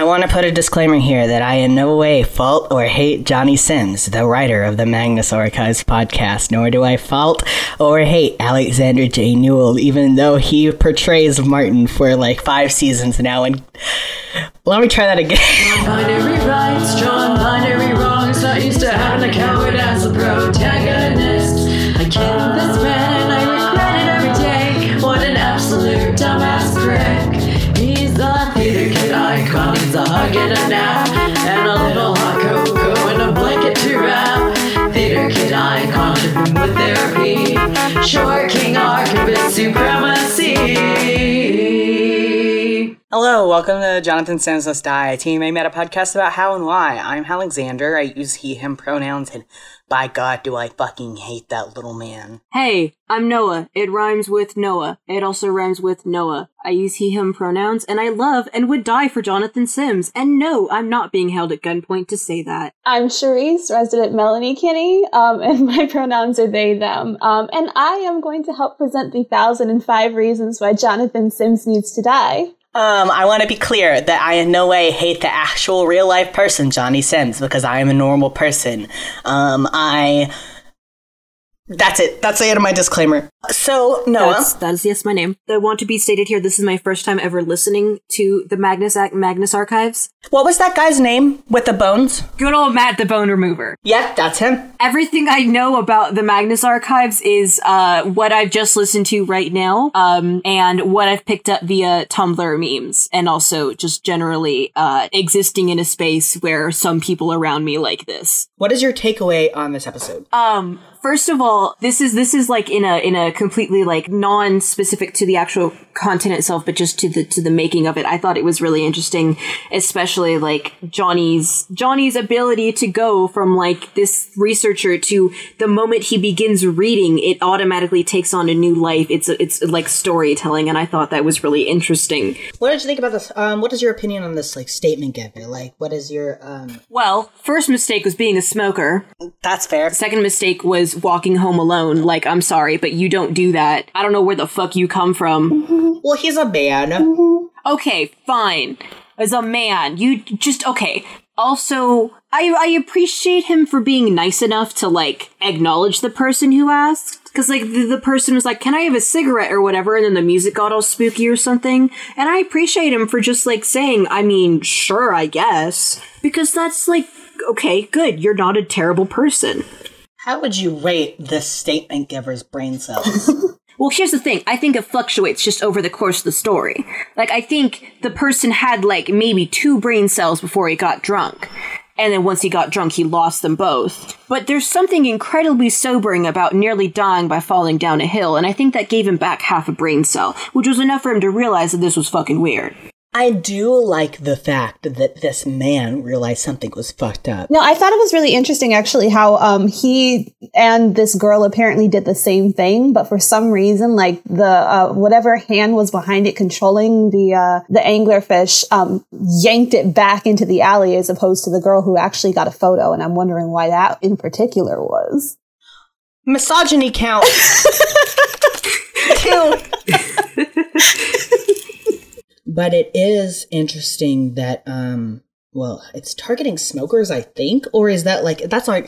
I want to put a disclaimer here that I in no way fault or hate Johnny Sims, the writer of the Magnus Archives podcast, nor do I fault or hate Alexander J. Newall, even though he portrays Martin for like five seasons now. And let me try that again. Therapy. Hello, welcome to Jonathan Sims Let's Die, a TMA Meta podcast about how and why. I'm Alexander. I use he, him pronouns, and by God, do I fucking hate that little man. Hey, I'm Noah. It rhymes with Noah. It also rhymes with Noah. I use he, him pronouns, and I love and would die for Jonathan Sims. And no, I'm not being held at gunpoint to say that. I'm Charisse, resident Melanie Kinney, um, and my pronouns are they, them. Um, and I am going to help present the 1005 reasons why Jonathan Sims needs to die. Um, I want to be clear that I in no way hate the actual real life person, Johnny Sims, because I am a normal person. Um, I. That's it. That's the end of my disclaimer. So, Noah. That's, that is yes, my name. I want to be stated here. This is my first time ever listening to the Magnus Ac- Magnus Archives. What was that guy's name with the bones? Good old Matt, the Bone Remover. Yep, that's him. Everything I know about the Magnus Archives is uh, what I've just listened to right now, um, and what I've picked up via Tumblr memes, and also just generally uh, existing in a space where some people around me like this. What is your takeaway on this episode? Um, first of all, this is this is like in a in a completely like non-specific to the actual content itself, but just to the to the making of it. I thought it was really interesting, especially like Johnny's Johnny's ability to go from like this researcher to the moment he begins reading, it automatically takes on a new life. It's it's like storytelling, and I thought that was really interesting. What did you think about this? Um, what is your opinion on this like statement giver? Like, what is your um? Well, first mistake was being a smoker. That's fair. Second mistake was walking home alone. Like, I'm sorry, but you don't do that. I don't know where the fuck you come from. Mm-hmm. Well, he's a man. Mm-hmm. Okay, fine. As a man, you just okay. Also, I I appreciate him for being nice enough to like acknowledge the person who asked. Cause like the, the person was like, "Can I have a cigarette or whatever?" And then the music got all spooky or something. And I appreciate him for just like saying, "I mean, sure, I guess," because that's like, okay, good. You're not a terrible person. How would you rate this statement giver's brain cells? Well, here's the thing. I think it fluctuates just over the course of the story. Like, I think the person had like maybe two brain cells before he got drunk. And then once he got drunk, he lost them both. But there's something incredibly sobering about nearly dying by falling down a hill, and I think that gave him back half a brain cell, which was enough for him to realize that this was fucking weird. I do like the fact that this man realized something was fucked up. No, I thought it was really interesting actually how um he and this girl apparently did the same thing, but for some reason, like the uh, whatever hand was behind it controlling the uh, the anglerfish um yanked it back into the alley as opposed to the girl who actually got a photo, and I'm wondering why that in particular was. Misogyny count. Two. but it is interesting that um well it's targeting smokers i think or is that like that's like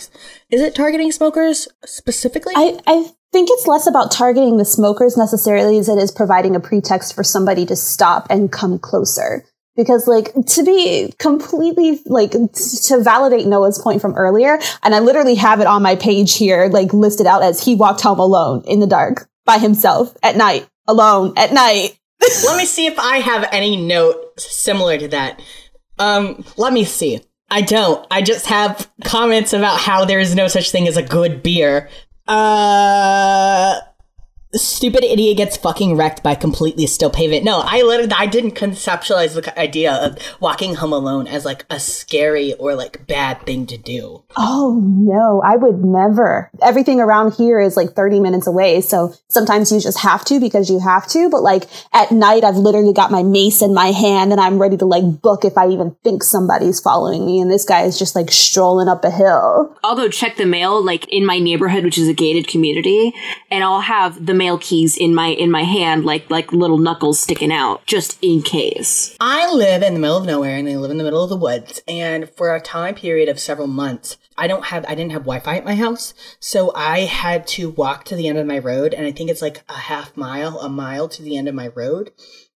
is it targeting smokers specifically I, I think it's less about targeting the smokers necessarily as it is providing a pretext for somebody to stop and come closer. Because like to be completely like to validate Noah's point from earlier, and I literally have it on my page here, like listed out as he walked home alone in the dark by himself at night, alone at night. Let me see if i have any note similar to that. Um let me see. I don't. I just have comments about how there is no such thing as a good beer. Uh stupid idiot gets fucking wrecked by completely still pavement. No, I literally I didn't conceptualize the idea of walking home alone as like a scary or like bad thing to do. Oh no, I would never. Everything around here is like 30 minutes away. So sometimes you just have to because you have to. But like at night, I've literally got my mace in my hand and I'm ready to like book if I even think somebody's following me. And this guy is just like strolling up a hill. I'll go check the mail like in my neighborhood, which is a gated community, and I'll have the mail keys in my in my hand, like like little knuckles sticking out, just in case. I live in the middle of nowhere and I live in the middle of the woods. And for a time period of several months, I don't have I didn't have Wi-Fi at my house, so I had to walk to the end of my road, and I think it's like a half mile, a mile to the end of my road,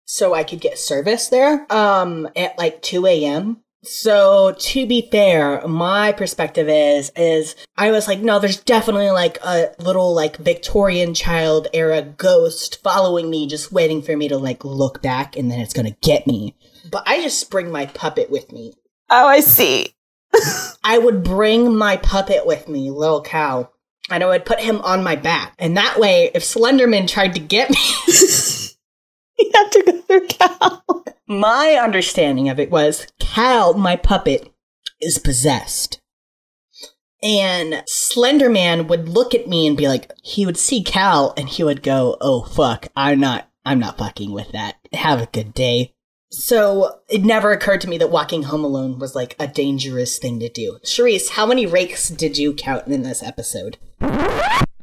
so I could get service there. Um, at like two a.m. So to be fair, my perspective is is I was like, no, there's definitely like a little like Victorian child era ghost following me, just waiting for me to like look back, and then it's gonna get me. But I just bring my puppet with me. Oh, I see. I would bring my puppet with me, little cow, and I would put him on my back. And that way, if Slenderman tried to get me, You have to go through Cal. my understanding of it was Cal, my puppet, is possessed. And Slenderman would look at me and be like, he would see Cal and he would go, "Oh fuck, I'm not, I'm not fucking with that. Have a good day." So it never occurred to me that walking home alone was like a dangerous thing to do. Charisse, how many rakes did you count in this episode?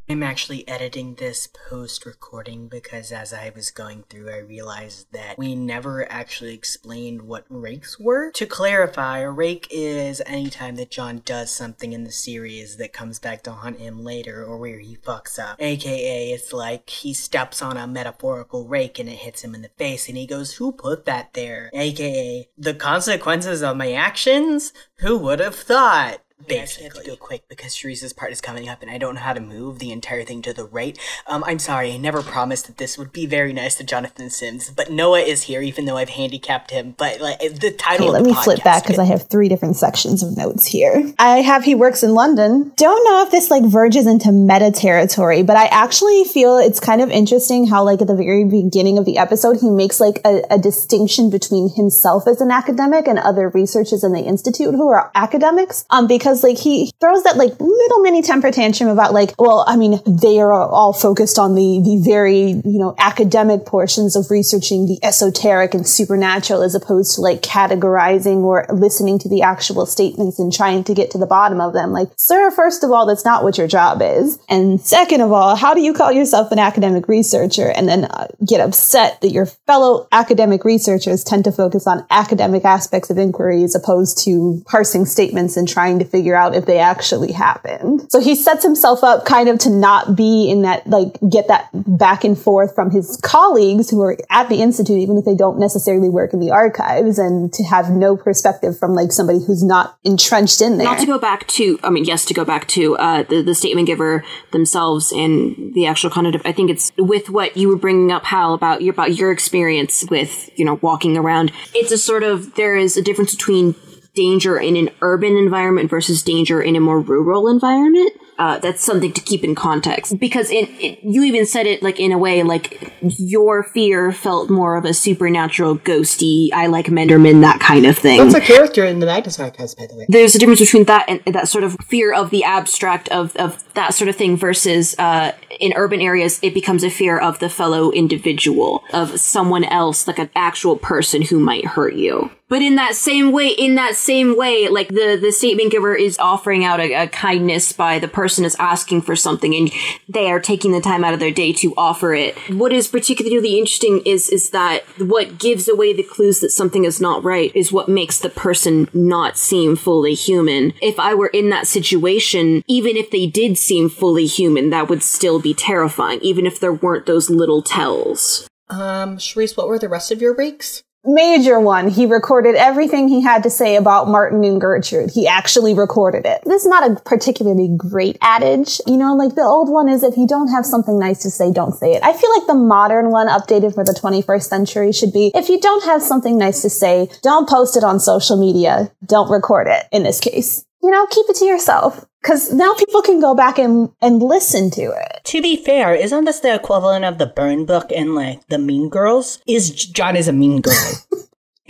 I'm actually editing this post recording because as I was going through, I realized that we never actually explained what rakes were. To clarify, a rake is any time that John does something in the series that comes back to haunt him later or where he fucks up. AKA, it's like he steps on a metaphorical rake and it hits him in the face and he goes, Who put that there? AKA, the consequences of my actions? Who would have thought? Basically. I have to go quick because Teresa's part is coming up and I don't know how to move the entire thing to the right. Um, I'm sorry, I never promised that this would be very nice to Jonathan Sims, but Noah is here even though I've handicapped him. But like the title Okay, of let the me flip back because I have three different sections of notes here. I have he works in London. Don't know if this like verges into meta territory, but I actually feel it's kind of interesting how like at the very beginning of the episode he makes like a, a distinction between himself as an academic and other researchers in the institute who are academics. Um, because like he throws that like little mini temper tantrum about like, well, I mean, they are all focused on the the very you know academic portions of researching the esoteric and supernatural as opposed to like categorizing or listening to the actual statements and trying to get to the bottom of them. Like, sir, first of all, that's not what your job is, and second of all, how do you call yourself an academic researcher and then uh, get upset that your fellow academic researchers tend to focus on academic aspects of inquiry as opposed to parsing statements and trying to figure out if they actually happened. So he sets himself up kind of to not be in that, like, get that back and forth from his colleagues who are at the Institute, even if they don't necessarily work in the archives, and to have no perspective from, like, somebody who's not entrenched in there. Not to go back to, I mean, yes, to go back to uh, the, the statement giver themselves and the actual content of, I think it's with what you were bringing up, Hal, about your, about your experience with, you know, walking around. It's a sort of, there is a difference between danger in an urban environment versus danger in a more rural environment. Uh, that's something to keep in context because in, it, you even said it like in a way like your fear felt more of a supernatural ghosty i like menderman that kind of thing That's a character in the Magnus Archives, by the way. there's a difference between that and that sort of fear of the abstract of, of that sort of thing versus uh, in urban areas it becomes a fear of the fellow individual of someone else like an actual person who might hurt you but in that same way in that same way like the the statement giver is offering out a, a kindness by the person is asking for something and they are taking the time out of their day to offer it. What is particularly interesting is is that what gives away the clues that something is not right is what makes the person not seem fully human. If i were in that situation even if they did seem fully human that would still be terrifying even if there weren't those little tells. Um, Charisse, what were the rest of your rakes? Major one. He recorded everything he had to say about Martin and Gertrude. He actually recorded it. This is not a particularly great adage. You know, like the old one is if you don't have something nice to say, don't say it. I feel like the modern one updated for the 21st century should be if you don't have something nice to say, don't post it on social media. Don't record it in this case. You know, keep it to yourself. Cause now people can go back and, and listen to it. To be fair, isn't this the equivalent of the burn book in like the Mean Girls? Is John is a mean girl.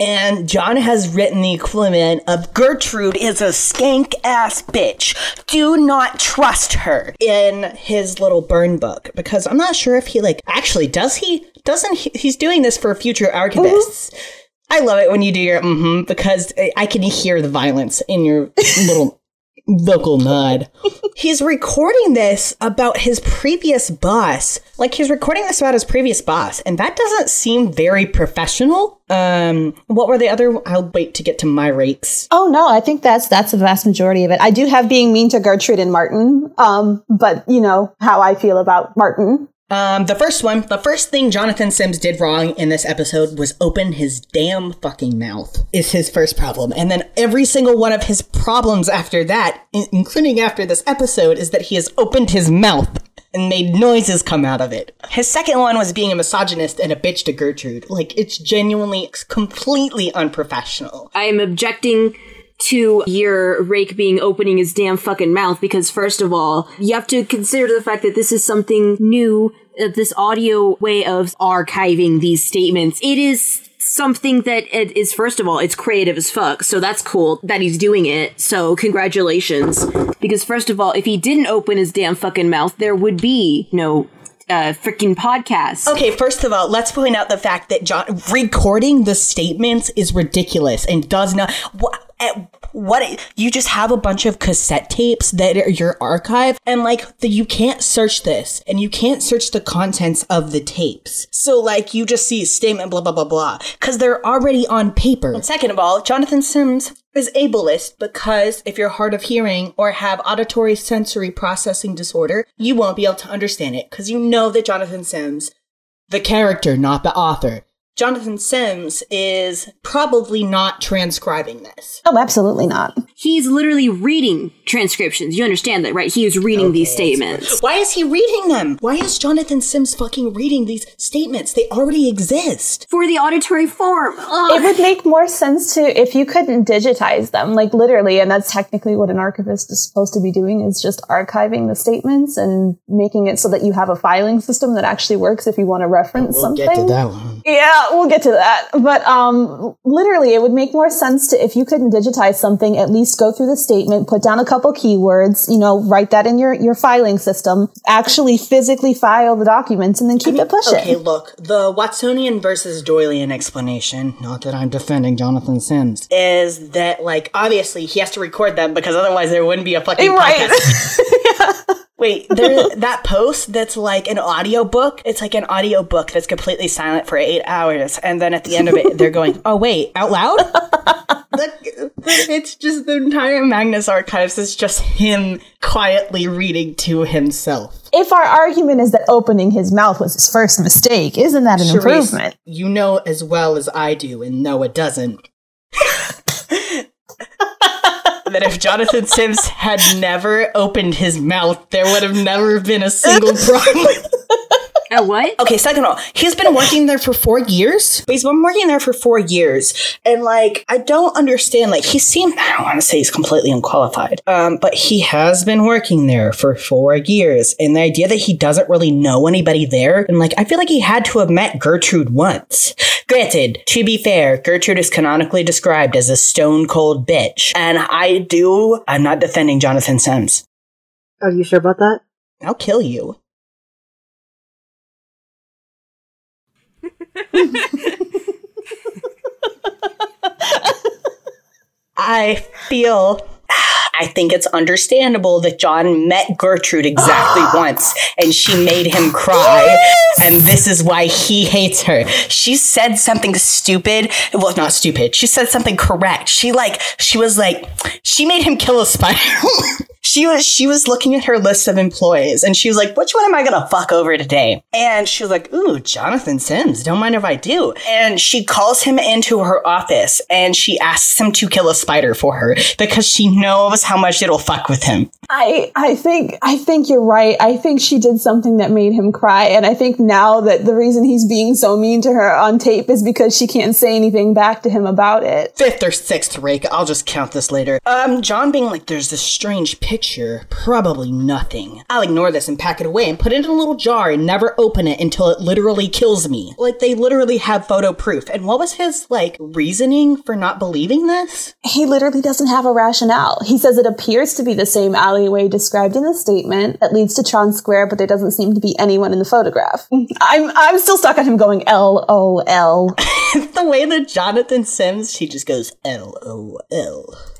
And John has written the equivalent of Gertrude is a skank ass bitch. Do not trust her in his little burn book because I'm not sure if he like actually does he doesn't he, he's doing this for future archivists. I love it when you do your mm-hmm because I- I can hear the violence in your little vocal nod. he's recording this about his previous boss. Like he's recording this about his previous boss, and that doesn't seem very professional. Um, what were the other? I'll wait to get to my rates. Oh no, I think that's that's the vast majority of it. I do have being mean to Gertrude and Martin, um, but you know how I feel about Martin. Um, the first one, the first thing Jonathan Sims did wrong in this episode was open his damn fucking mouth. Is his first problem, and then every single one of his problems after that, in- including after this episode, is that he has opened his mouth and made noises come out of it. His second one was being a misogynist and a bitch to Gertrude. Like it's genuinely completely unprofessional. I am objecting to your rake being opening his damn fucking mouth because first of all, you have to consider the fact that this is something new, uh, this audio way of archiving these statements. It is something that it is first of all it's creative as fuck so that's cool that he's doing it so congratulations because first of all if he didn't open his damn fucking mouth there would be no uh freaking podcast Okay, first of all, let's point out the fact that John recording the statements is ridiculous and does not. What, what you just have a bunch of cassette tapes that are your archive, and like the, you can't search this, and you can't search the contents of the tapes. So like you just see statement, blah blah blah blah, because they're already on paper. And second of all, Jonathan Sims is ableist because if you're hard of hearing or have auditory sensory processing disorder, you won't be able to understand it because you know that Jonathan Sims, the character, not the author, Jonathan Sims is probably not transcribing this. Oh, absolutely not. he's literally reading transcriptions you understand that right he is reading these statements Why is he reading them? Why is Jonathan Sims fucking reading these statements? They already exist. for the auditory form Ugh. It would make more sense to if you couldn't digitize them, like literally, and that's technically what an archivist is supposed to be doing is just archiving the statements and making it so that you have a filing system that actually works if you want to reference something. Get to that one. Yeah, we'll get to that. But um, literally, it would make more sense to if you couldn't digitize something, at least go through the statement, put down a couple keywords, you know, write that in your your filing system, actually physically file the documents, and then keep it pushing. Okay, look, the Watsonian versus Doylean explanation, not that I'm defending Jonathan Sims, is that, like, obviously he has to record them because otherwise there wouldn't be a fucking Right. podcast. Wait, there, that post that's like an audio book, it's like an audio book that's completely silent for eight hours. And then at the end of it, they're going, oh, wait, out loud? It's just the entire Magnus Archives is just him quietly reading to himself. If our argument is that opening his mouth was his first mistake, isn't that an Charisse, improvement? You know as well as I do, and no, it doesn't. That if Jonathan Sims had never opened his mouth, there would have never been a single problem. What Okay, second of all, he's been working there for four years. He's been working there for four years. And like, I don't understand, like, he seemed, I don't want to say he's completely unqualified, um, but he has been working there for four years. And the idea that he doesn't really know anybody there, and like, I feel like he had to have met Gertrude once. Granted, to be fair, Gertrude is canonically described as a stone cold bitch. And I do, I'm not defending Jonathan Sims. Are you sure about that? I'll kill you. I feel. I think it's understandable that John met Gertrude exactly once and she made him cry. And this is why he hates her. She said something stupid. Well, not stupid. She said something correct. She like, she was like, she made him kill a spider. she was, she was looking at her list of employees and she was like, which one am I gonna fuck over today? And she was like, ooh, Jonathan Sims. Don't mind if I do. And she calls him into her office and she asks him to kill a spider for her because she knows how much it'll fuck with him. I I think I think you're right. I think she did something that made him cry, and I think now that the reason he's being so mean to her on tape is because she can't say anything back to him about it. fifth or sixth rake. I'll just count this later. Um, John being like, there's this strange picture. Probably nothing. I'll ignore this and pack it away and put it in a little jar and never open it until it literally kills me. Like, they literally have photo proof. And what was his, like, reasoning for not believing this? He literally doesn't have a rationale. He says it appears to be the same alleyway described in the statement that leads to Tron Square, but there doesn't seem to be anyone in the photograph. I'm I'm still stuck on him going L O L. the way that Jonathan Sims, she just goes L O L.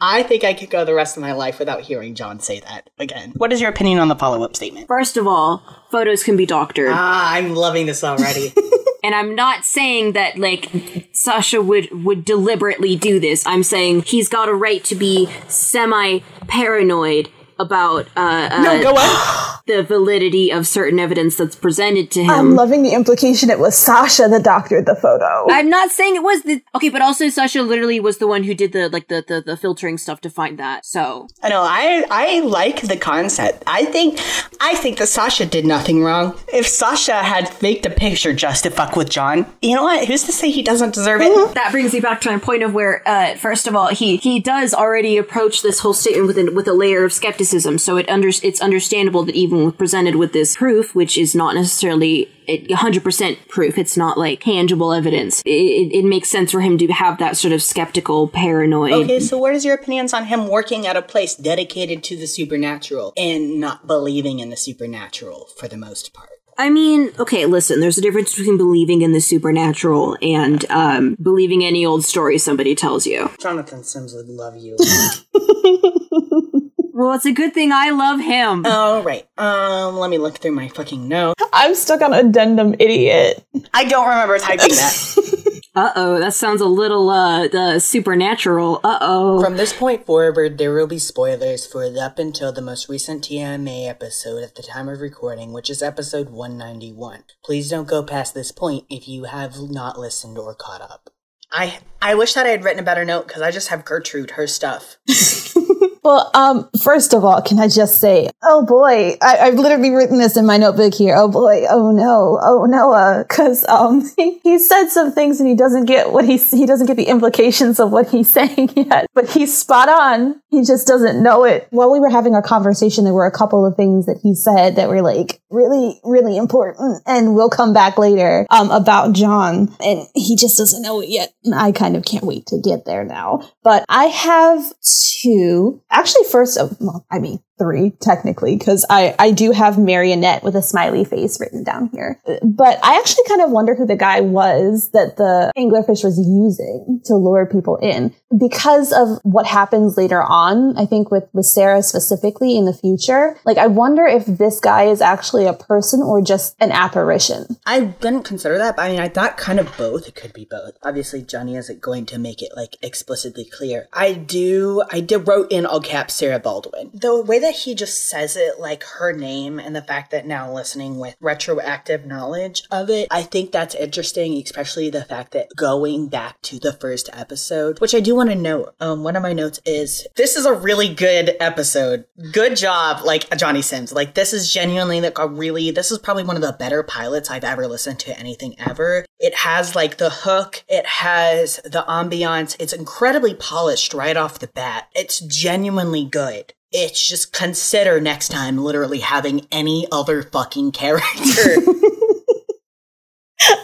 I think I could go the rest of my life without hearing John say that again. What is your opinion on the follow up statement? First of all, photos can be doctored. Ah, I'm loving this already. And I'm not saying that like Sasha would would deliberately do this. I'm saying he's got a right to be semi paranoid about uh, uh no, go on. the validity of certain evidence that's presented to him. I'm loving the implication it was Sasha that doctored the photo. I'm not saying it was the okay, but also Sasha literally was the one who did the like the the, the filtering stuff to find that. So I know. I I like the concept. I think I think that Sasha did nothing wrong. If Sasha had faked a picture just to fuck with John, you know what? Who's to say he doesn't deserve it? that brings me back to my point of where, uh, first of all, he he does already approach this whole statement with an, with a layer of skepticism. So it under, it's understandable that even with presented with this proof, which is not necessarily a 100% proof, it's not like tangible evidence. It, it, it makes sense for him to have that sort of skeptical, paranoid. Okay, so what is your opinions on him working at a place dedicated to the supernatural and not believing in the supernatural for the most part? I mean, okay, listen, there's a difference between believing in the supernatural and um, believing any old story somebody tells you. Jonathan Sims would love you. Well, it's a good thing I love him. All right. Um, let me look through my fucking notes. I'm stuck on addendum idiot. I don't remember typing that. Uh oh, that sounds a little uh, uh supernatural. Uh oh. From this point forward, there will be spoilers for the up until the most recent TMA episode at the time of recording, which is episode 191. Please don't go past this point if you have not listened or caught up. I I wish that I had written a better note because I just have Gertrude, her stuff. Well, um, first of all, can I just say, oh boy, I, have literally written this in my notebook here. Oh boy, oh no, oh no, because um, he, he said some things and he doesn't get what he's he doesn't get the implications of what he's saying yet. But he's spot on. He just doesn't know it. While we were having our conversation, there were a couple of things that he said that were like really, really important, and we'll come back later um, about John, and he just doesn't know it yet. And I kind of can't wait to get there now. But I have two actually first of well, I mean three technically because I I do have marionette with a smiley face written down here. But I actually kind of wonder who the guy was that the anglerfish was using to lure people in because of what happens later on. I think with with Sarah specifically in the future. Like I wonder if this guy is actually a person or just an apparition. I didn't consider that, but I mean I thought kind of both. It could be both. Obviously Johnny isn't going to make it like explicitly clear. I do I did wrote in all caps Sarah Baldwin. The way that he just says it, like her name, and the fact that now listening with retroactive knowledge of it, I think that's interesting, especially the fact that going back to the first episode, which I do want to note. Um, one of my notes is this is a really good episode. Good job, like Johnny Sims. Like this is genuinely like a really. This is probably one of the better pilots I've ever listened to anything ever. It has like the hook. It has the ambiance. It's incredibly polished right off the bat. It's genuinely good. It's just consider next time literally having any other fucking character.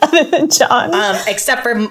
Other than John. um, except for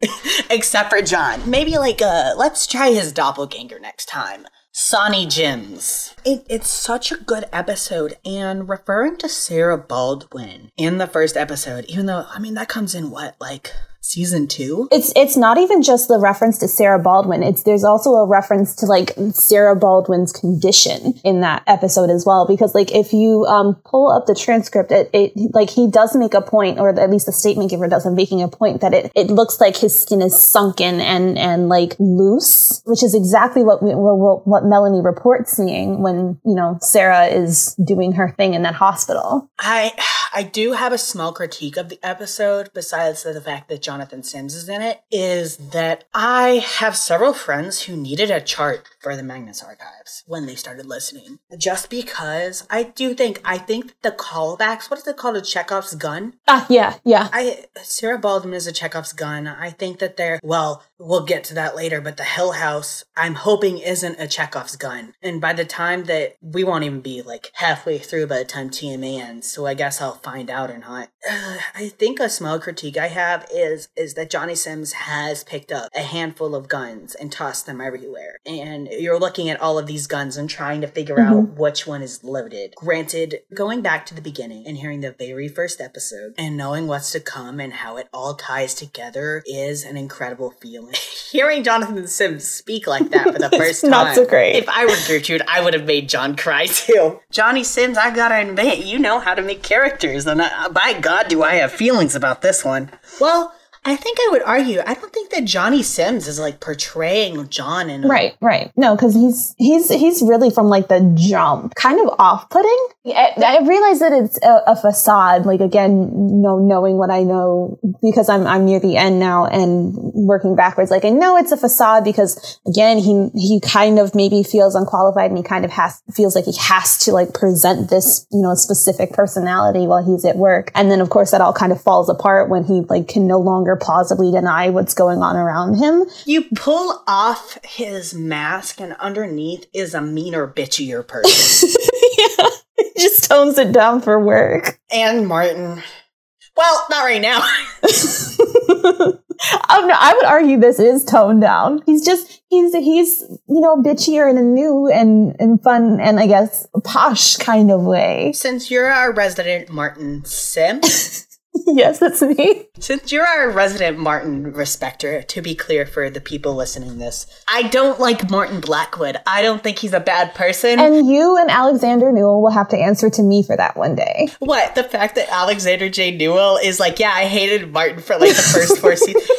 except for John. Maybe like uh let's try his doppelganger next time. Sonny Jims. It, it's such a good episode, and referring to Sarah Baldwin in the first episode, even though I mean that comes in what like season two. It's it's not even just the reference to Sarah Baldwin. It's there's also a reference to like Sarah Baldwin's condition in that episode as well. Because like if you um, pull up the transcript, it, it like he does make a point, or at least the statement giver does, of making a point that it it looks like his skin is sunken and and like loose, which is exactly what we, what, what Melanie reports seeing when you know Sarah is doing her thing in that hospital. I I do have a small critique of the episode, besides the fact that Jonathan Sims is in it, is that I have several friends who needed a chart for the Magnus Archives when they started listening. Just because I do think I think the callbacks, what is it called, a Chekhov's gun? Ah, yeah, yeah. I Sarah Baldwin is a Chekhov's gun. I think that they're well, we'll get to that later, but the Hill House, I'm hoping isn't a Chekhov's gun. And by the time that we won't even be like halfway through by the time TMA ends, so I guess I'll find out or not. Uh, I think a small critique I have is is is that Johnny Sims has picked up a handful of guns and tossed them everywhere. And you're looking at all of these guns and trying to figure out mm-hmm. which one is loaded. Granted, going back to the beginning and hearing the very first episode and knowing what's to come and how it all ties together is an incredible feeling. hearing Jonathan Sims speak like that for the first time. not so great. If I were Gertrude, I would have made John cry too. Johnny Sims, I gotta admit, you know how to make characters, and I, by God, do I have feelings about this one. Well, I think I would argue. I don't think that Johnny Sims is like portraying John in a Right, right. No, because he's he's he's really from like the jump, kind of off-putting. I, I realize that it's a, a facade. Like again, no, knowing what I know because I'm I'm near the end now and working backwards. Like I know it's a facade because again, he he kind of maybe feels unqualified and he kind of has feels like he has to like present this you know specific personality while he's at work. And then of course that all kind of falls apart when he like can no longer plausibly deny what's going on around him. You pull off his mask, and underneath is a meaner, bitchier person. yeah. He just tones it down for work. and Martin. Well, not right now. Oh no, I would argue this is toned down. He's just he's he's you know bitchier in a new and and fun and I guess posh kind of way. Since you're our resident Martin Sim, yes, that's me. since you're our resident Martin respecter, to be clear for the people listening this, I don't like Martin Blackwood. I don't think he's a bad person. And you and Alexander Newall will have to answer to me for that one day. what? The fact that Alexander J. Newall is like, yeah, I hated Martin for like the first four seasons.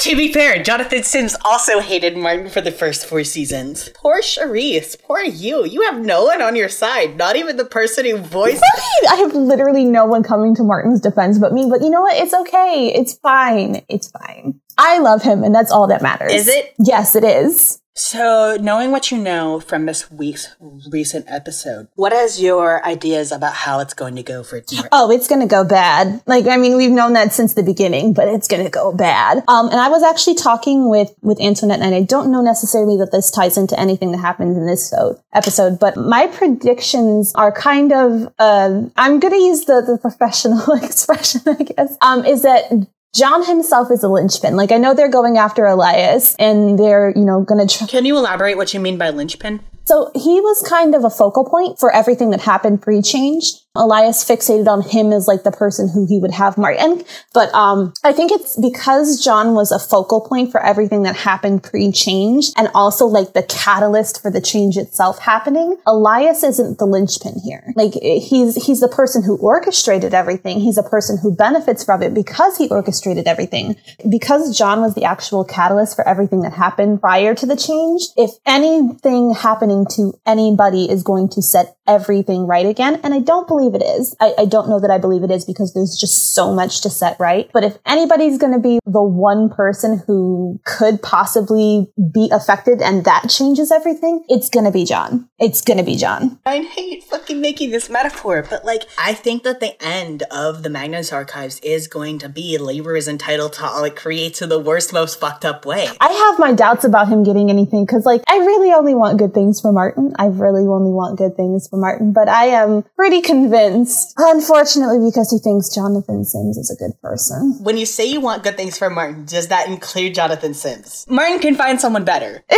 To be fair, Jonathan Sims also hated Martin for the first four seasons. Poor Charisse. Poor you. You have no one on your side. Not even the person who voiced I have literally no one coming to Martin's defense but me. But you know what? It's okay. It's fine. It's fine. I love him, and that's all that matters. Is it? Yes, it is. So, knowing what you know from this week's recent episode, what is your ideas about how it's going to go for Martin? Oh, it's going to go bad. Like, I mean, we've known that since the beginning, but it's going to go bad. Um, and I was actually talking with, with Antoinette, and I don't know necessarily that this ties into anything that happens in this so, episode, but my predictions are kind of, um, I'm going to use the, the professional expression, I guess, um, is that John himself is a linchpin. Like, I know they're going after Elias and they're, you know, going to try. Can you elaborate what you mean by linchpin? So he was kind of a focal point for everything that happened pre-change. Elias fixated on him as like the person who he would have Martin. But um, I think it's because John was a focal point for everything that happened pre-change and also like the catalyst for the change itself happening. Elias isn't the linchpin here. Like he's he's the person who orchestrated everything. He's a person who benefits from it because he orchestrated everything. Because John was the actual catalyst for everything that happened prior to the change. If anything happening to anybody is going to set everything right again, and I don't believe it is. I, I don't know that I believe it is because there's just so much to set right. But if anybody's going to be the one person who could possibly be affected and that changes everything, it's going to be John. It's going to be John. I hate fucking making this metaphor, but like, I think that the end of the Magnus Archives is going to be labor is entitled to all it creates in the worst, most fucked up way. I have my doubts about him getting anything because, like, I really only want good things for Martin. I really only want good things for Martin, but I am pretty convinced, unfortunately, because he thinks Jonathan Sims is a good person. When you say you want good things for Martin, does that include Jonathan Sims? Martin can find someone better.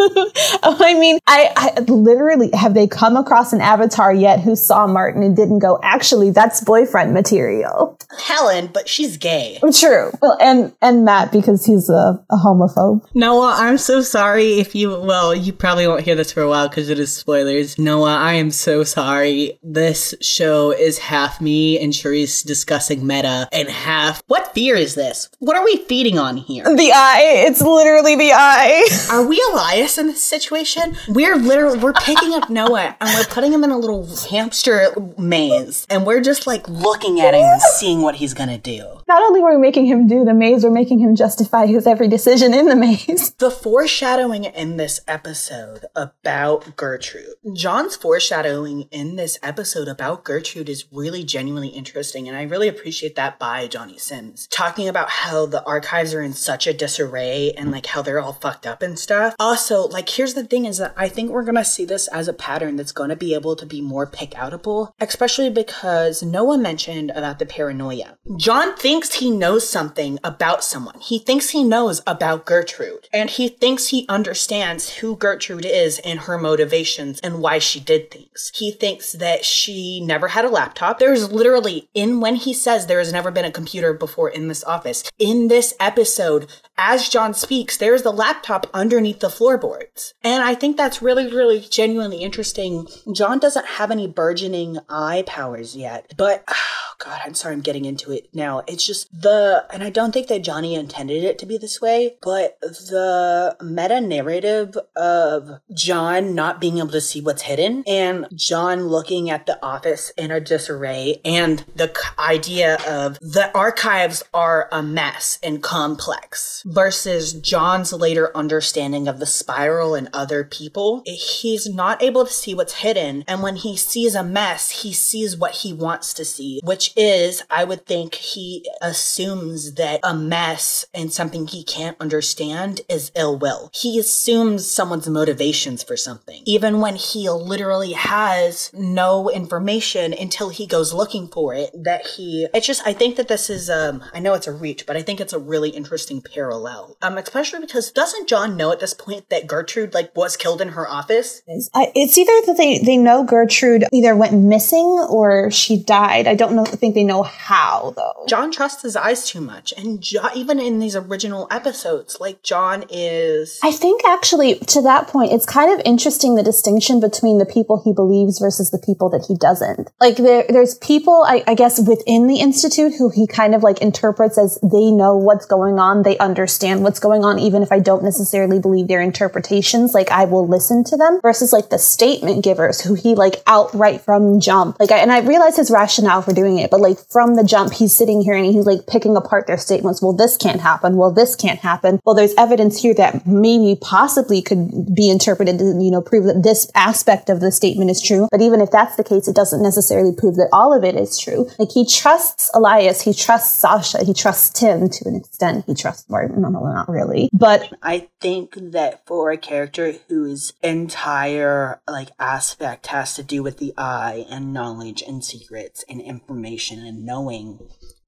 I mean, I, I literally have they come across an avatar yet who saw Martin and didn't go, actually, that's boyfriend material. Helen, but she's gay. True. Well, and and Matt because he's a, a homophobe. Noah, I'm so sorry if you, well, you probably won't hear this for a while because it is spoilers. Noah, I am so sorry. This show is half me and Charisse discussing meta and half. What fear is this? What are we feeding on here? The eye. It's literally the eye. Are we Elias in this situation? We're literally, we're picking up Noah and we're putting him in a little hamster maze and we're just like looking at him and seeing what he's gonna do. Not only were we making him do the maze, we're making him justify his every decision in the maze. The foreshadowing in this episode about Gertrude. John's foreshadowing in this episode episode about Gertrude is really genuinely interesting, and I really appreciate that by Johnny Sims. Talking about how the archives are in such a disarray and like how they're all fucked up and stuff. Also, like, here's the thing is that I think we're gonna see this as a pattern that's gonna be able to be more pick outable, especially because Noah mentioned about the paranoia. John thinks he knows something about someone. He thinks he knows about Gertrude, and he thinks he understands who Gertrude is and her motivations and why she did things. He thinks that she never had a laptop. There's literally, in when he says there has never been a computer before in this office, in this episode, as John speaks, there's the laptop underneath the floorboards. And I think that's really, really genuinely interesting. John doesn't have any burgeoning eye powers yet, but oh god, I'm sorry I'm getting into it now. It's just the, and I don't think that Johnny intended it to be this way, but the meta narrative of John not being able to see what's hidden and John looking at the office in a disarray and the idea of the archives are a mess and complex versus John's later understanding of the spiral and other people. He's not able to see what's hidden. And when he sees a mess, he sees what he wants to see, which is, I would think he assumes that a mess and something he can't understand is ill will. He assumes someone's motivations for something, even when he literally has no information until he goes looking for it. That he, it's just, I think that this is, um, I know it's a reach, but I think it's a really interesting parallel. Um, especially because doesn't John know at this point that Gertrude, like, was killed in her office? It's either that they, they know Gertrude either went missing or she died. I don't know, think they know how though. John trusts his eyes too much. And jo- even in these original episodes, like, John is. I think actually to that point, it's kind of interesting the distinction between the people he believes versus the people that he doesn't. Like there, there's people, I, I guess, within the institute who he kind of like interprets as they know what's going on, they understand what's going on, even if I don't necessarily believe their interpretations. Like I will listen to them. Versus like the statement givers who he like outright from jump. Like I, and I realize his rationale for doing it, but like from the jump, he's sitting here and he's like picking apart their statements. Well, this can't happen. Well, this can't happen. Well, there's evidence here that maybe possibly could be interpreted to, you know, prove that this aspect of the statement is true. But even if that's the case, it doesn't necessarily prove that all of it is true. Like he trusts Elias, he trusts Sasha, he trusts Tim to an extent. He trusts Martin, no, no, not really. But I think that for a character whose entire like aspect has to do with the eye and knowledge and secrets and information and knowing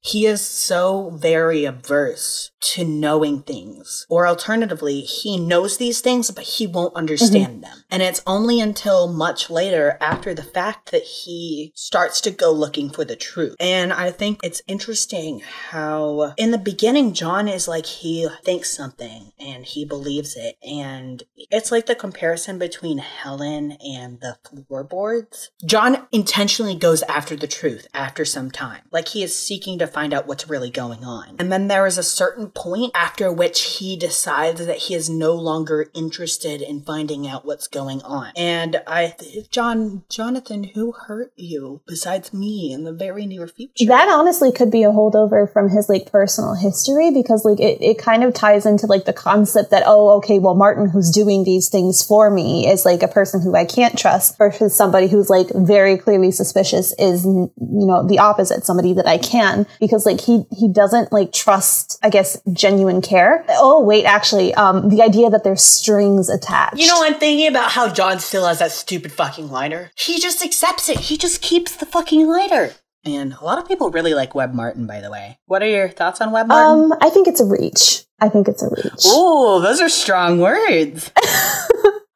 he is so very averse to knowing things. Or alternatively, he knows these things, but he won't understand mm-hmm. them. And it's only until much later, after the fact, that he starts to go looking for the truth. And I think it's interesting how, in the beginning, John is like, he thinks something and he believes it. And it's like the comparison between Helen and the floorboards. John intentionally goes after the truth after some time. Like he is seeking to find out what's really going on. And then there is a certain point after which he decides that he is no longer interested in finding out what's going on. And I, John, Jonathan, who hurt you besides me in the very near future? that honestly could be a holdover from his like personal history because like it, it kind of ties into like the concept that, oh, okay, well, Martin who's doing these things for me is like a person who I can't trust versus somebody who's like very clearly suspicious is, you know, the opposite, somebody that I can because like he, he doesn't like trust, I guess, genuine care. Oh, wait, actually, um, the idea that there's strings attached. You know, I'm thinking about how John still has that stupid fucking lighter. He just accepts it. He just keeps the fucking lighter. And a lot of people really like Web Martin, by the way. What are your thoughts on Web Martin? Um, I think it's a reach. I think it's a reach. Ooh, those are strong words.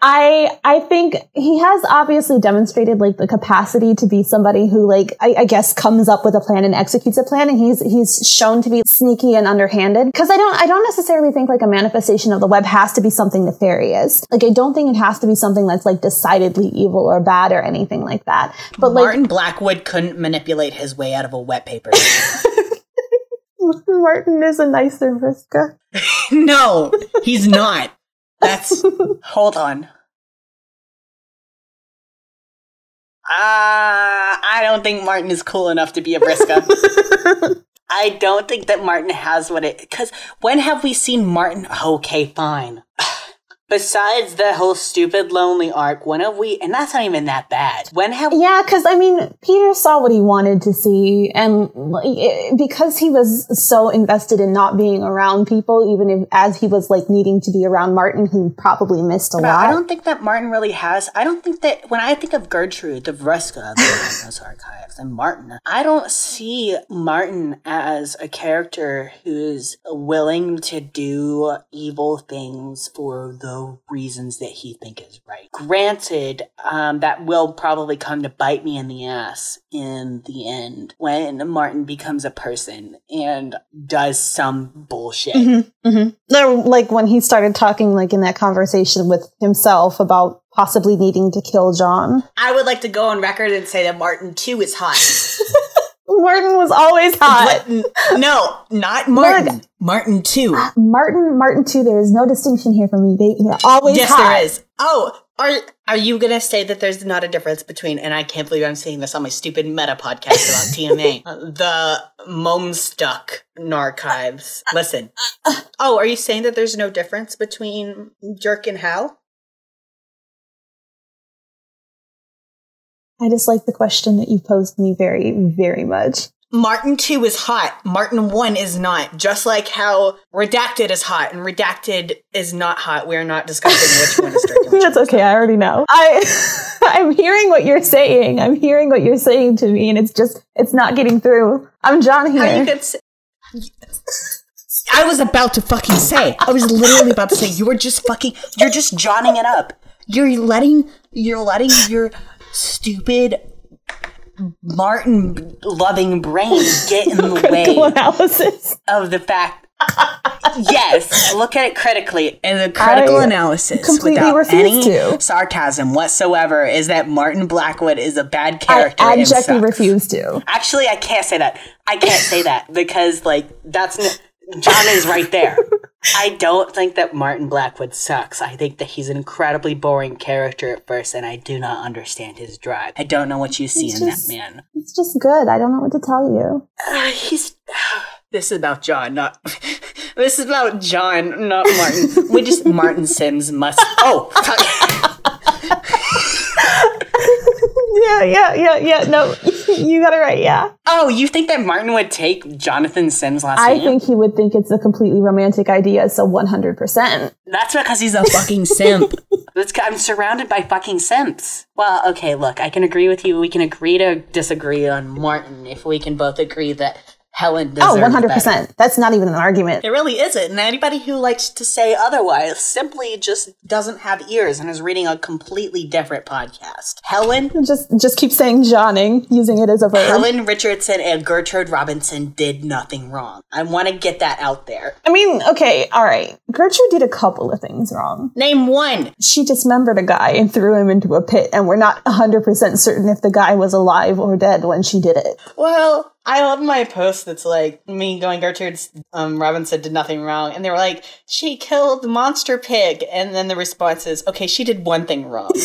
I I think he has obviously demonstrated like the capacity to be somebody who like I, I guess comes up with a plan and executes a plan, and he's he's shown to be sneaky and underhanded. Because I don't I don't necessarily think like a manifestation of the web has to be something nefarious. Like I don't think it has to be something that's like decidedly evil or bad or anything like that. But like Martin Blackwood couldn't manipulate his way out of a wet paper. Martin is a nicer Vriska. no, he's not. That's. hold on. Ah, I don't think Martin is cool enough to be a Vriska. I don't think that Martin has what it. Because when have we seen Martin? Okay, fine. Besides the whole stupid lonely arc, when have we? And that's not even that bad. When have Yeah, because I mean, Peter saw what he wanted to see, and like, it- because he was so invested in not being around people, even if as he was like needing to be around Martin, he probably missed a But I don't think that Martin really has. I don't think that when I think of Gertrude, the Vriska of the those archives, and Martin, I don't see Martin as a character who's willing to do evil things for the reasons that he think is right. Granted, um, that will probably come to bite me in the ass in the end when Martin becomes a person and does some bullshit. hmm Like when he started talking, like in that conversation with himself about possibly needing to kill John. I would like to go on record and say that Martin too is hot. Martin was always hot. N- no, not Martin. Martin 2. Ah, Martin, Martin too. There is no distinction here for me. They, they're always Yes, hot. there is. Oh, are are you gonna say that there's not a difference between? And I can't believe I'm saying this on my stupid meta podcast about TMA. the Momstuck archives. Listen. Oh, are you saying that there's no difference between Dirk and Hal? I just like the question that you posed me very, very much. Martin 2 is hot. Martin 1 is not. Just like how Redacted is hot and Redacted is not hot. We're not discussing which one is Jerk That's okay. I already know. I, I'm hearing what you're saying. I'm hearing what you're saying to me, and it's just, it's not getting through. I'm John How you here. could say- I was about to fucking say. I was literally about to say. You were just fucking. You're just jawning it up. You're letting. You're letting your stupid Martin loving brain get in the way analysis. of the fact. yes, look at it critically. And the critical I analysis, completely without any to. sarcasm whatsoever, is that Martin Blackwood is a bad character. I abjectly refuse to. Actually, I can't say that. I can't say that because, like, that's n- John is right there. I don't think that Martin Blackwood sucks. I think that he's an incredibly boring character at first, and I do not understand his drive. I don't know what you see It's in just- that man. It's just good. I don't know what to tell you. Uh, he's. This is about John, not. this is about John, not Martin. we just Martin Sims must. Oh, fuck. Yeah, yeah, yeah, yeah. No, you got it right. Yeah. Oh, you think that Martin would take Jonathan Sims' last week? I name? think he would think it's a completely romantic idea, so 100%. that's because he's he's a fucking simp. That's, I'm surrounded by fucking simps. Well, okay, look, I can agree with you. We can agree to disagree on Martin if we can both agree that Helen Oh, 100%. better. That's not even an argument. It really isn't. And anybody who likes to say otherwise simply just doesn't have ears and is reading a completely different podcast. Helen Just just keep saying Johning, using it as a verb. Helen Richardson and Gertrude Robinson did nothing wrong. I want to get that out there. I mean, okay, all right. Gertrude did a couple of things wrong. Name one. She dismembered a guy and threw him into a pit, and we're not 100% certain if the guy was alive or dead when she did it. Well, I love my post that's like me going Gertrude um, Robinson did nothing wrong, and they were like she killed the monster pig, and then the response is okay, she did one thing wrong.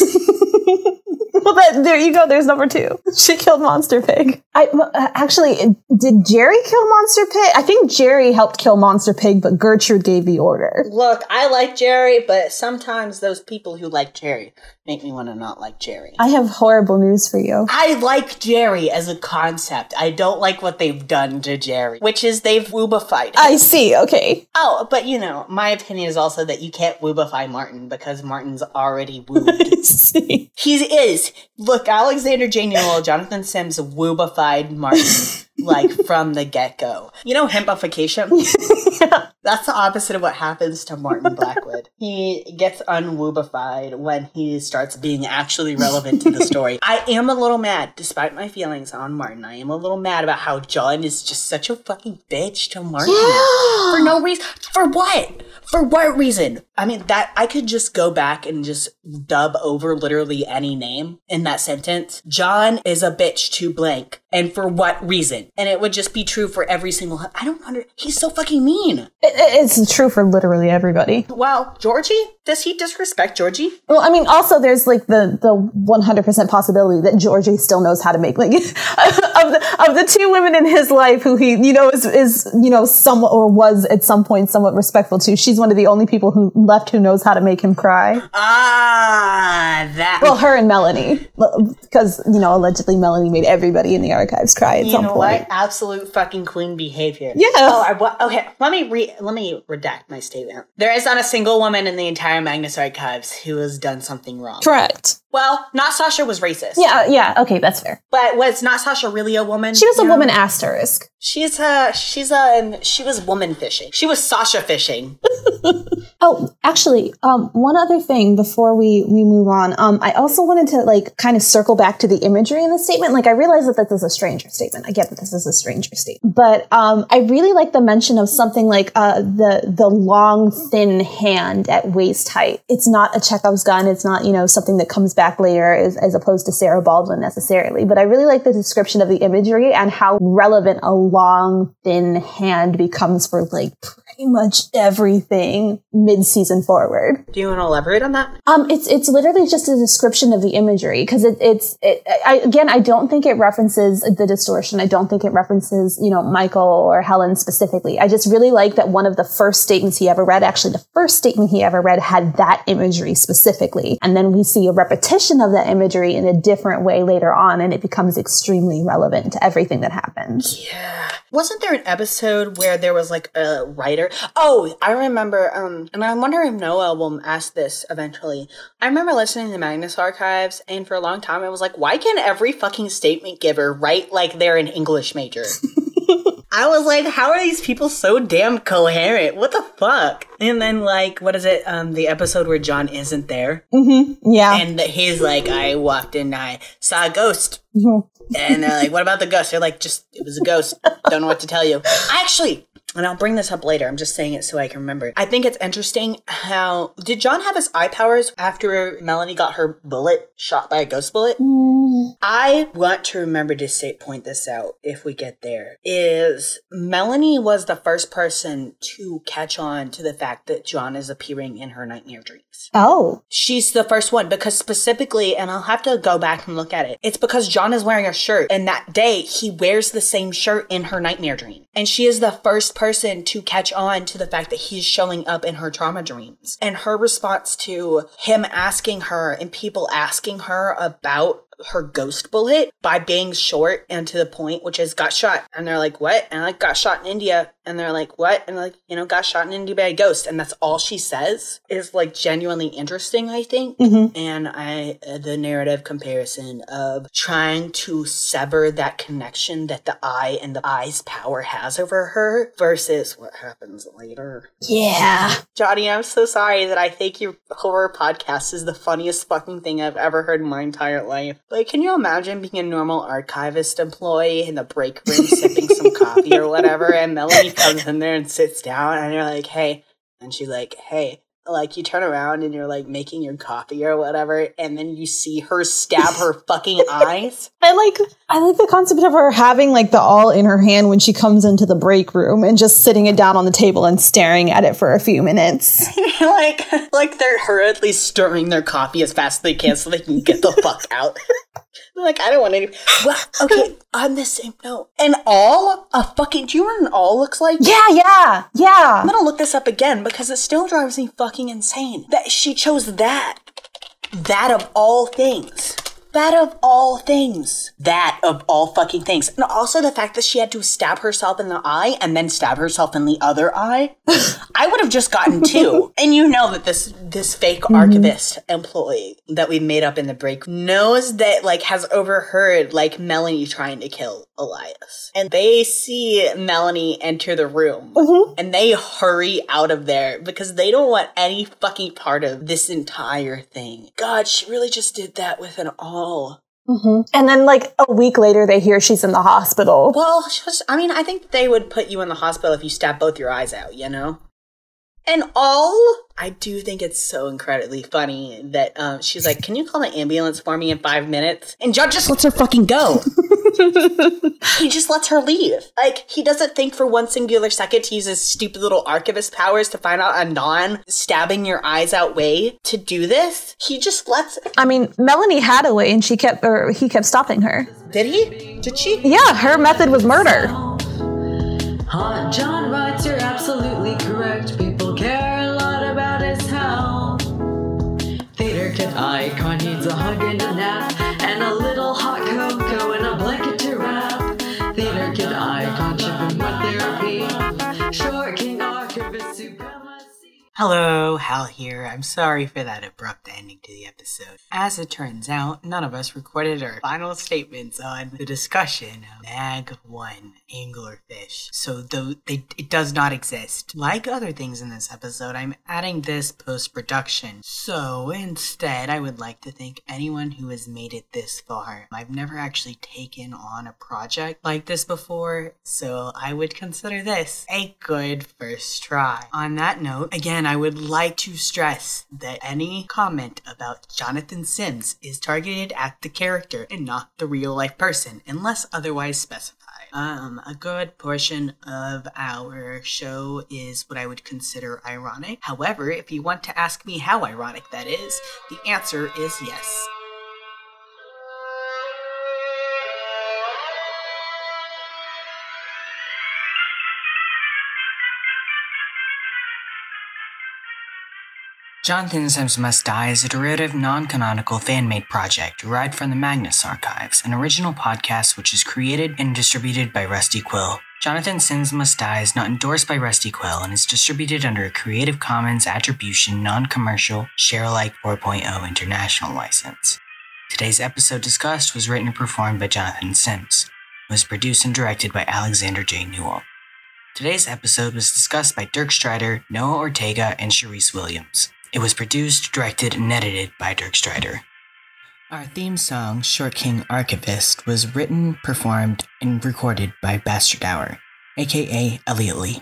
Well, that, there you go. There's number two. She killed Monster Pig. I uh, actually did Jerry kill Monster Pig? I think Jerry helped kill Monster Pig, but Gertrude gave the order. Look, I like Jerry, but sometimes those people who like Jerry make me want to not like Jerry. I have horrible news for you. I like Jerry as a concept. I don't like what they've done to Jerry, which is they've woobified. him. I see. Okay. oh, but you know, my opinion is also that you can't woobify Martin because Martin's already see. he is. Look, Alexander J. Newall, Jonathan Sims woobified Martin like from the get go. You know, hempification? That's the opposite of what happens to Martin Blackwood. he gets unwoobified when he starts being actually relevant to the story. I am a little mad, despite my feelings on Martin. I am a little mad about how John is just such a fucking bitch to Martin. For no reason. For what? For what reason? I mean, that I could just go back and just dub over literally any name in that sentence. John is a bitch to blank. And for what reason? And it would just be true for every single. I don't under. He's so fucking mean. It- it- it's true for literally everybody. Well, Georgie? Does he disrespect Georgie? Well, I mean, also there's like the the 100% possibility that Georgie still knows how to make like of the of the two women in his life who he you know is is you know somewhat or was at some point somewhat respectful to. She's one of the only people who left who knows how to make him cry. Ah, that. Well, her and Melanie, because you know allegedly Melanie made everybody in the archives cry at you some know point. what? Absolute fucking queen behavior. Yeah. Oh, I, okay. Let me re- let me redact my statement. There is not a single woman in the entire Magnus Archives who has done something wrong. Correct. Well, not Sasha was racist. Yeah, yeah. Okay, that's fair. But was not Sasha really a woman? She was a know? woman asterisk. She's a she's a she was woman fishing. She was Sasha fishing. Oh, actually, um, one other thing before we we move on. Um, I also wanted to like kind of circle back to the imagery in the statement. Like, I realize that this is a stranger statement. I get that this is a stranger statement, but um, I really like the mention of something like uh, the the long thin hand at waist height. It's not a Chekhov's gun. It's not you know something that comes back later as, as opposed to Sarah Baldwin necessarily. But I really like the description of the imagery and how relevant a long thin hand becomes for like pretty much everything mid season forward. Do you want to elaborate on that? Um, it's it's literally just a description of the imagery because it, it's it, I, again I don't think it references the distortion. I don't think it references you know Michael or Helen specifically. I just really like that one of the first statements he ever read, actually the first statement he ever read, had that imagery specifically, and then we see a repetition of that imagery in a different way later on, and it becomes extremely relevant to everything that happens. Yeah. Wasn't there an episode where there was like a writer? Oh, I remember. Um, and I wonder if Noah will ask this eventually. I remember listening to Magnus Archives, and for a long time I was like, why can every fucking statement giver write like they're an English major? I was like, how are these people so damn coherent? What the fuck? And then like, what is it? Um, the episode where John isn't there, Mm-hmm. Yeah. and he's like, I walked in, I saw a ghost. And they're like, what about the ghost? They're like, just, it was a ghost. Don't know what to tell you. Actually, and I'll bring this up later. I'm just saying it so I can remember. I think it's interesting how, did John have his eye powers after Melanie got her bullet shot by a ghost bullet? Mm. I want to remember to say, point this out if we get there. Is Melanie was the first person to catch on to the fact that John is appearing in her nightmare dreams. oh. She's the first one because specifically, and I'll have to go back and look at it. It's because John is wearing a shirt, and that day he wears the same shirt in her nightmare dream. And she is the first person to catch on to the fact that he's showing up in her trauma dreams. And her response to him asking her and people asking her about her ghost bullet by being short and to the point, which is got shot. And they're like, what? And like, got shot in India. And they're like, what? And like, you know, got shot in India by a ghost. And that's all she says is like genuinely interesting, I think. And I, uh, the narrative comparison of trying to sever that connection that the eye and the eye's power has over her versus what happens later. Yeah. Johnny, I'm so sorry that I think your horror podcast is the funniest fucking thing I've ever heard in my entire life. Like, can you imagine being a normal archivist employee in the break room sipping some coffee or whatever, and Melanie comes in there and sits down, and you're like, hey, and she's like, hey. Like you turn around and you're like making your coffee or whatever, and then you see her stab her fucking eyes. I like I like the concept of her having like the awl in her hand when she comes into the break room and just sitting it down on the table and staring at it for a few minutes. like, like they're hurriedly stirring their coffee as fast as they can so they can get the fuck out. Like, I don't want any. Well, okay, on the same note, an awl a fucking. Do you know what an awl looks like? Yeah, yeah, yeah. I'm gonna look this up again because it still drives me fucking insane that she chose that. That of all things. That of all things. That of all fucking things. And also the fact that she had to stab herself in the eye and then stab herself in the other eye. I would have just gotten two. and you know that this this fake mhm. archivist employee that we made up in the break knows that like has overheard like Melanie trying to kill Elias. And they see Melanie enter the room mm-hmm. and they hurry out of there because they don't want any fucking part of this entire thing. God, she really just did that with an awl. And then like a week later they hear she's in the hospital. Well, just, I mean, I think they would put you in the hospital if you stab both your eyes out, you know? And all, I do think it's so incredibly funny that um, she's like, Can you call the ambulance for me in five minutes? And John just lets her fucking go. he just lets her leave. Like, he doesn't think for one singular second to use his stupid little archivist powers to find out a non stabbing your eyes out way to do this. He just lets. I mean, Melanie had a way and she kept, or he kept stopping her. Did he? Did she? Yeah, her method was murder. Hot John writes, you're absolutely correct. People care a lot about his health. Theater kid icon needs a hug and a nap, and Hello, Hal here. I'm sorry for that abrupt ending to the episode. As it turns out, none of us recorded our final statements on the discussion of Mag 1 Anglerfish, so though they, it does not exist. Like other things in this episode, I'm adding this post production. So instead, I would like to thank anyone who has made it this far. I've never actually taken on a project like this before, so I would consider this a good first try. On that note, again, I would like to stress that any comment about Jonathan Sims is targeted at the character and not the real life person, unless otherwise specified. Um, a good portion of our show is what I would consider ironic. However, if you want to ask me how ironic that is, the answer is yes. Jonathan Sims Must Die is a derivative, non canonical fan made project derived from the Magnus Archives, an original podcast which is created and distributed by Rusty Quill. Jonathan Sims Must Die is not endorsed by Rusty Quill and is distributed under a Creative Commons Attribution Non Commercial Share Alike 4.0 International license. Today's episode discussed was written and performed by Jonathan Sims. It was produced and directed by Alexander J. Newall. Today's episode was discussed by Dirk Strider, Noah Ortega, and Sharice Williams. It was produced, directed, and edited by Dirk Strider. Our theme song, Short King Archivist, was written, performed, and recorded by Bastard Hour, aka Elliot Lee.